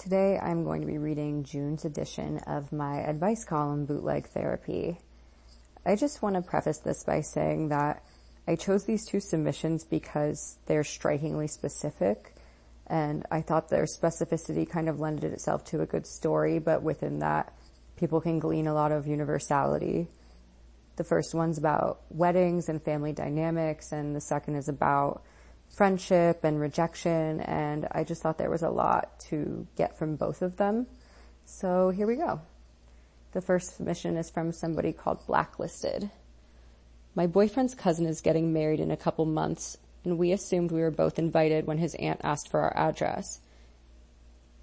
Today I'm going to be reading June's edition of my advice column, Bootleg Therapy. I just want to preface this by saying that I chose these two submissions because they're strikingly specific and I thought their specificity kind of lended itself to a good story, but within that, people can glean a lot of universality. The first one's about weddings and family dynamics, and the second is about friendship and rejection, and I just thought there was a lot to get from both of them. So here we go. The first submission is from somebody called Blacklisted. My boyfriend's cousin is getting married in a couple months, and we assumed we were both invited when his aunt asked for our address.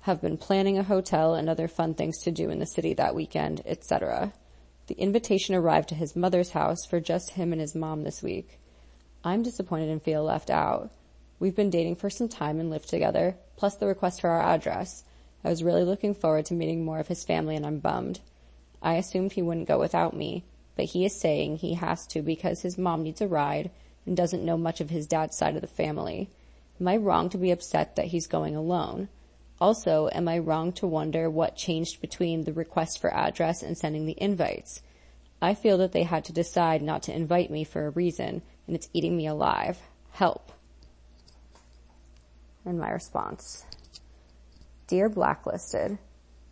Have been planning a hotel and other fun things to do in the city that weekend, etc. The invitation arrived to his mother's house for just him and his mom this week. I'm disappointed and feel left out. We've been dating for some time and lived together, plus the request for our address. I was really looking forward to meeting more of his family and I'm bummed. I assumed he wouldn't go without me, but he is saying he has to because his mom needs a ride and doesn't know much of his dad's side of the family. Am I wrong to be upset that he's going alone? Also, am I wrong to wonder what changed between the request for address and sending the invites? I feel that they had to decide not to invite me for a reason, and it's eating me alive. Help. And my response. Dear Blacklisted,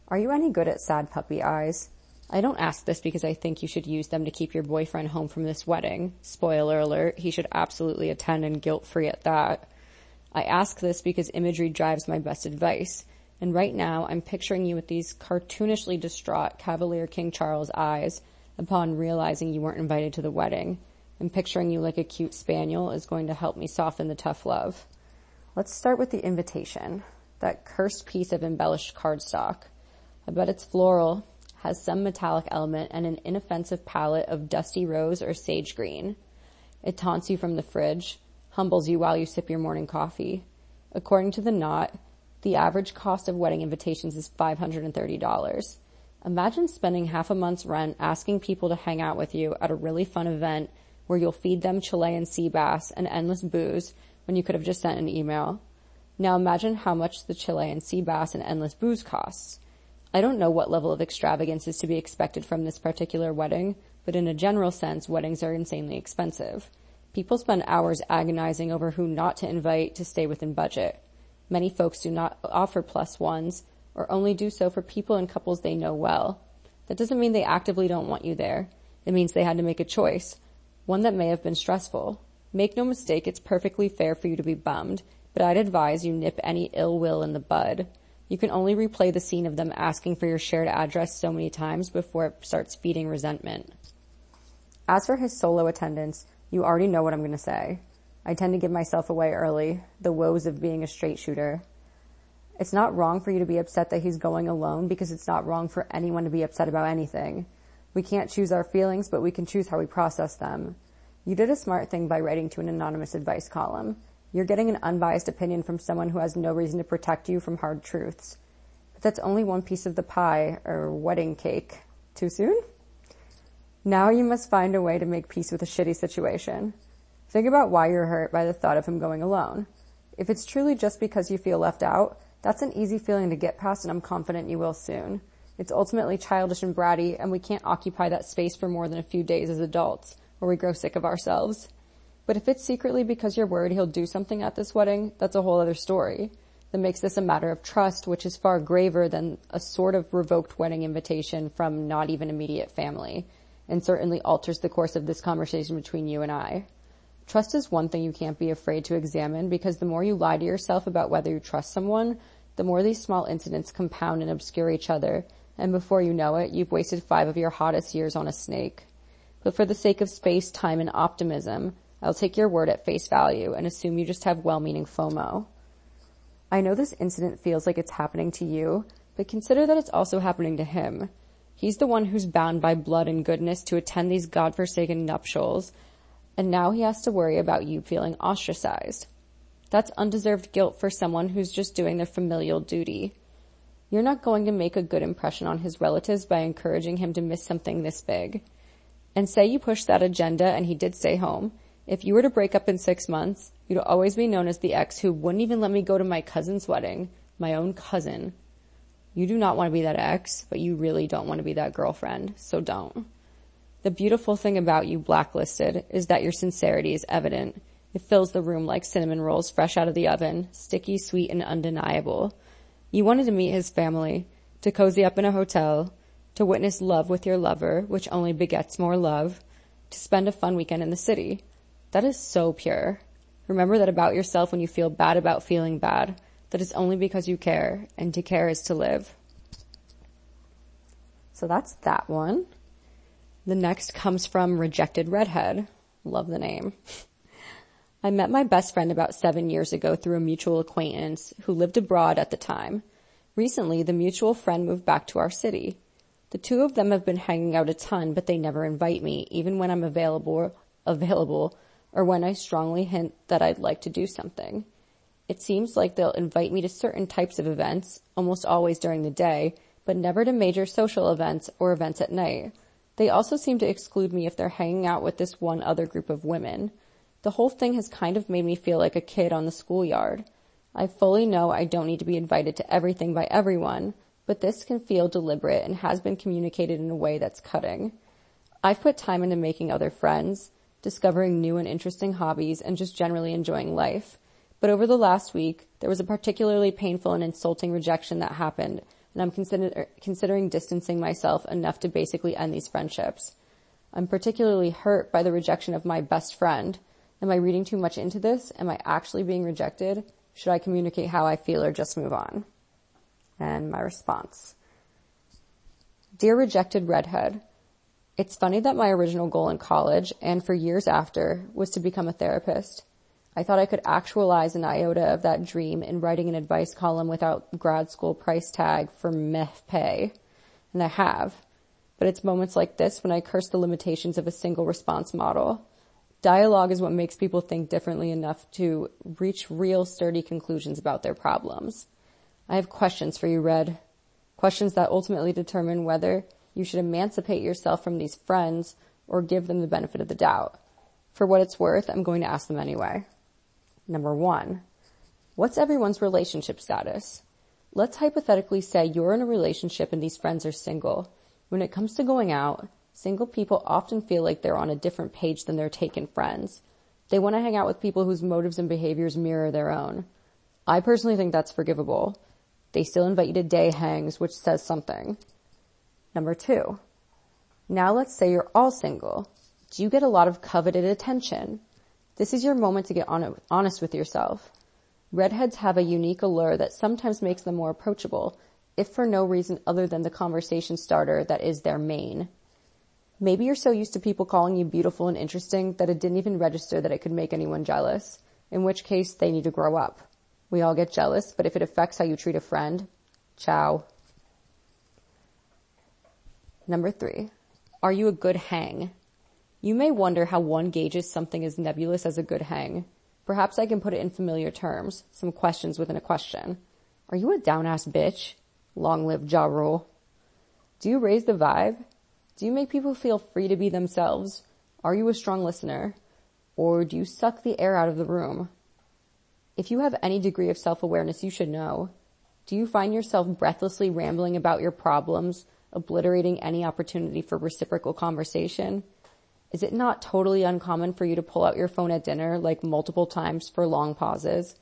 are you any good at sad puppy eyes? I don't ask this because I think you should use them to keep your boyfriend home from this wedding. Spoiler alert, he should absolutely attend and guilt free at that. I ask this because imagery drives my best advice. And right now I'm picturing you with these cartoonishly distraught Cavalier King Charles eyes upon realizing you weren't invited to the wedding and picturing you like a cute spaniel is going to help me soften the tough love. Let's start with the invitation, that cursed piece of embellished cardstock. I bet it's floral, has some metallic element and an inoffensive palette of dusty rose or sage green. It taunts you from the fridge, humbles you while you sip your morning coffee. According to the knot, the average cost of wedding invitations is $530. Imagine spending half a month's rent asking people to hang out with you at a really fun event where you'll feed them Chilean sea bass and endless booze when you could have just sent an email. Now imagine how much the Chilean sea bass and endless booze costs. I don't know what level of extravagance is to be expected from this particular wedding, but in a general sense, weddings are insanely expensive. People spend hours agonizing over who not to invite to stay within budget. Many folks do not offer plus ones or only do so for people and couples they know well. That doesn't mean they actively don't want you there. It means they had to make a choice one that may have been stressful. Make no mistake, it's perfectly fair for you to be bummed, but I'd advise you nip any ill will in the bud. You can only replay the scene of them asking for your shared address so many times before it starts feeding resentment. As for his solo attendance, you already know what I'm to say. I tend to give myself away early, the woes of being a straight shooter. It's not wrong for you to be upset that he's going alone because it's not wrong for anyone to be upset about anything. We can't choose our feelings, but we can choose how we process them. You did a smart thing by writing to an anonymous advice column. You're getting an unbiased opinion from someone who has no reason to protect you from hard truths. But that's only one piece of the pie, or wedding cake. Too soon? Now you must find a way to make peace with a shitty situation. Think about why you're hurt by the thought of him going alone. If it's truly just because you feel left out, that's an easy feeling to get past and I'm confident you will soon. It's ultimately childish and bratty, and we can't occupy that space for more than a few days as adults, or we grow sick of ourselves. But if it's secretly because you're worried he'll do something at this wedding, that's a whole other story. That makes this a matter of trust, which is far graver than a sort of revoked wedding invitation from not even immediate family, and certainly alters the course of this conversation between you and I. Trust is one thing you can't be afraid to examine because the more you lie to yourself about whether you trust someone, the more these small incidents compound and obscure each other and before you know it, you've wasted five of your hottest years on a snake. But for the sake of space, time, and optimism, I'll take your word at face value and assume you just have well-meaning FOMO. I know this incident feels like it's happening to you, but consider that it's also happening to him. He's the one who's bound by blood and goodness to attend these godforsaken nuptials, and now he has to worry about you feeling ostracized. That's undeserved guilt for someone who's just doing their familial duty. You're not going to make a good impression on his relatives by encouraging him to miss something this big. And say you pushed that agenda and he did stay home. If you were to break up in six months, you'd always be known as the ex who wouldn't even let me go to my cousin's wedding, my own cousin. You do not want to be that ex, but you really don't want to be that girlfriend, so don't. The beautiful thing about you blacklisted is that your sincerity is evident. It fills the room like cinnamon rolls fresh out of the oven, sticky, sweet, and undeniable. You wanted to meet his family, to cozy up in a hotel, to witness love with your lover, which only begets more love, to spend a fun weekend in the city. That is so pure. Remember that about yourself when you feel bad about feeling bad. That is only because you care, and to care is to live. So that's that one. The next comes from Rejected Redhead. Love the name. I met my best friend about seven years ago through a mutual acquaintance who lived abroad at the time. Recently, the mutual friend moved back to our city. The two of them have been hanging out a ton, but they never invite me, even when I'm available, available, or when I strongly hint that I'd like to do something. It seems like they'll invite me to certain types of events, almost always during the day, but never to major social events or events at night. They also seem to exclude me if they're hanging out with this one other group of women. The whole thing has kind of made me feel like a kid on the schoolyard. I fully know I don't need to be invited to everything by everyone, but this can feel deliberate and has been communicated in a way that's cutting. I've put time into making other friends, discovering new and interesting hobbies, and just generally enjoying life. But over the last week, there was a particularly painful and insulting rejection that happened, and I'm consider- considering distancing myself enough to basically end these friendships. I'm particularly hurt by the rejection of my best friend. Am I reading too much into this? Am I actually being rejected? Should I communicate how I feel or just move on? And my response. Dear rejected redhead, it's funny that my original goal in college and for years after was to become a therapist. I thought I could actualize an iota of that dream in writing an advice column without grad school price tag for meh pay. And I have. But it's moments like this when I curse the limitations of a single response model. Dialogue is what makes people think differently enough to reach real sturdy conclusions about their problems. I have questions for you, Red. Questions that ultimately determine whether you should emancipate yourself from these friends or give them the benefit of the doubt. For what it's worth, I'm going to ask them anyway. Number one, what's everyone's relationship status? Let's hypothetically say you're in a relationship and these friends are single. When it comes to going out, single people often feel like they're on a different page than their taken friends. They want to hang out with people whose motives and behaviors mirror their own. I personally think that's forgivable. They still invite you to day hangs, which says something. Number two. Now let's say you're all single. Do you get a lot of coveted attention? This is your moment to get honest with yourself. Redheads have a unique allure that sometimes makes them more approachable, if for no reason other than the conversation starter that is their mane. Maybe you're so used to people calling you beautiful and interesting that it didn't even register that it could make anyone jealous, in which case they need to grow up. We all get jealous, but if it affects how you treat a friend, ciao. Number three, are you a good hang? You may wonder how one gauges something as nebulous as a good hang. Perhaps I can put it in familiar terms, some questions within a question. Are you a down ass bitch? Long live Ja Rule. Do you raise the vibe? Do you make people feel free to be themselves? Are you a strong listener? Or do you suck the air out of the room? If you have any degree of self-awareness, you should know. Do you find yourself breathlessly rambling about your problems, obliterating any opportunity for reciprocal conversation? Is it not totally uncommon for you to pull out your phone at dinner like multiple times for long pauses?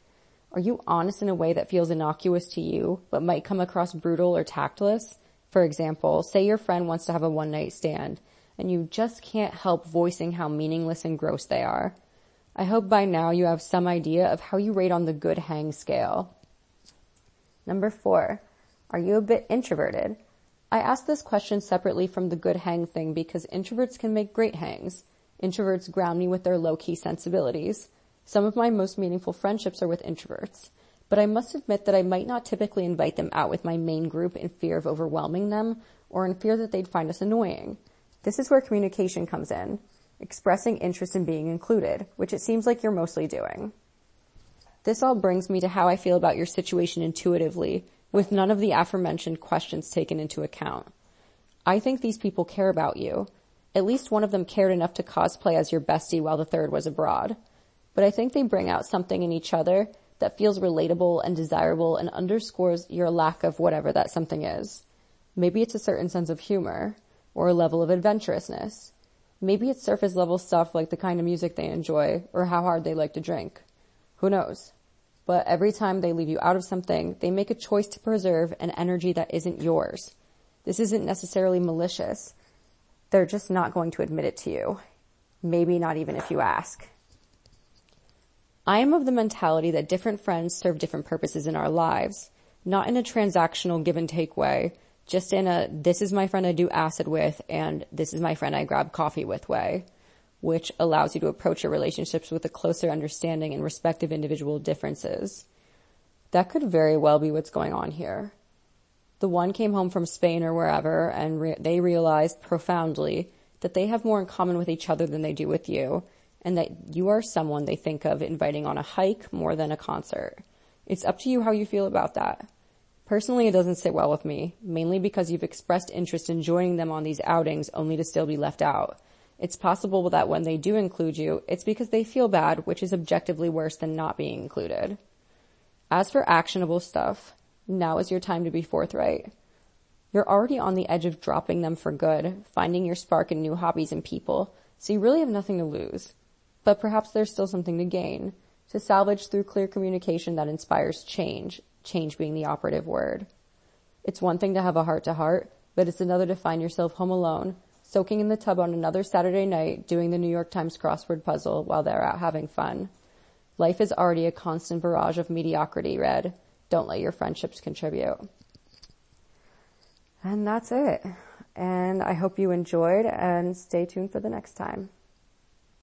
Are you honest in a way that feels innocuous to you, but might come across brutal or tactless? For example, say your friend wants to have a one night stand and you just can't help voicing how meaningless and gross they are. I hope by now you have some idea of how you rate on the good hang scale. Number four, are you a bit introverted? I ask this question separately from the good hang thing because introverts can make great hangs. Introverts ground me with their low-key sensibilities. Some of my most meaningful friendships are with introverts. But I must admit that I might not typically invite them out with my main group in fear of overwhelming them or in fear that they'd find us annoying. This is where communication comes in expressing interest in being included, which it seems like you're mostly doing. This all brings me to how I feel about your situation intuitively, with none of the aforementioned questions taken into account. I think these people care about you. At least one of them cared enough to cosplay as your bestie while the third was abroad. But I think they bring out something in each other that feels relatable and desirable and underscores your lack of whatever that something is. Maybe it's a certain sense of humor or a level of adventurousness. Maybe it's surface level stuff like the kind of music they enjoy or how hard they like to drink. Who knows? But every time they leave you out of something, they make a choice to preserve an energy that isn't yours. This isn't necessarily malicious. They're just not going to admit it to you. Maybe not even if you ask. I am of the mentality that different friends serve different purposes in our lives, not in a transactional give and take way, just in a this is my friend I do acid with and this is my friend I grab coffee with way, which allows you to approach your relationships with a closer understanding and respect of individual differences. That could very well be what's going on here. The one came home from Spain or wherever and re- they realized profoundly that they have more in common with each other than they do with you and that you are someone they think of inviting on a hike more than a concert. It's up to you how you feel about that. Personally, it doesn't sit well with me, mainly because you've expressed interest in joining them on these outings only to still be left out. It's possible that when they do include you, it's because they feel bad, which is objectively worse than not being included. As for actionable stuff, now is your time to be forthright. You're already on the edge of dropping them for good, finding your spark in new hobbies and people, so you really have nothing to lose but perhaps there's still something to gain, to salvage through clear communication that inspires change, change being the operative word. It's one thing to have a heart to heart, but it's another to find yourself home alone, soaking in the tub on another Saturday night, doing the New York Times crossword puzzle while they're out having fun. Life is already a constant barrage of mediocrity, Red. Don't let your friendships contribute. And that's it. And I hope you enjoyed and stay tuned for the next time.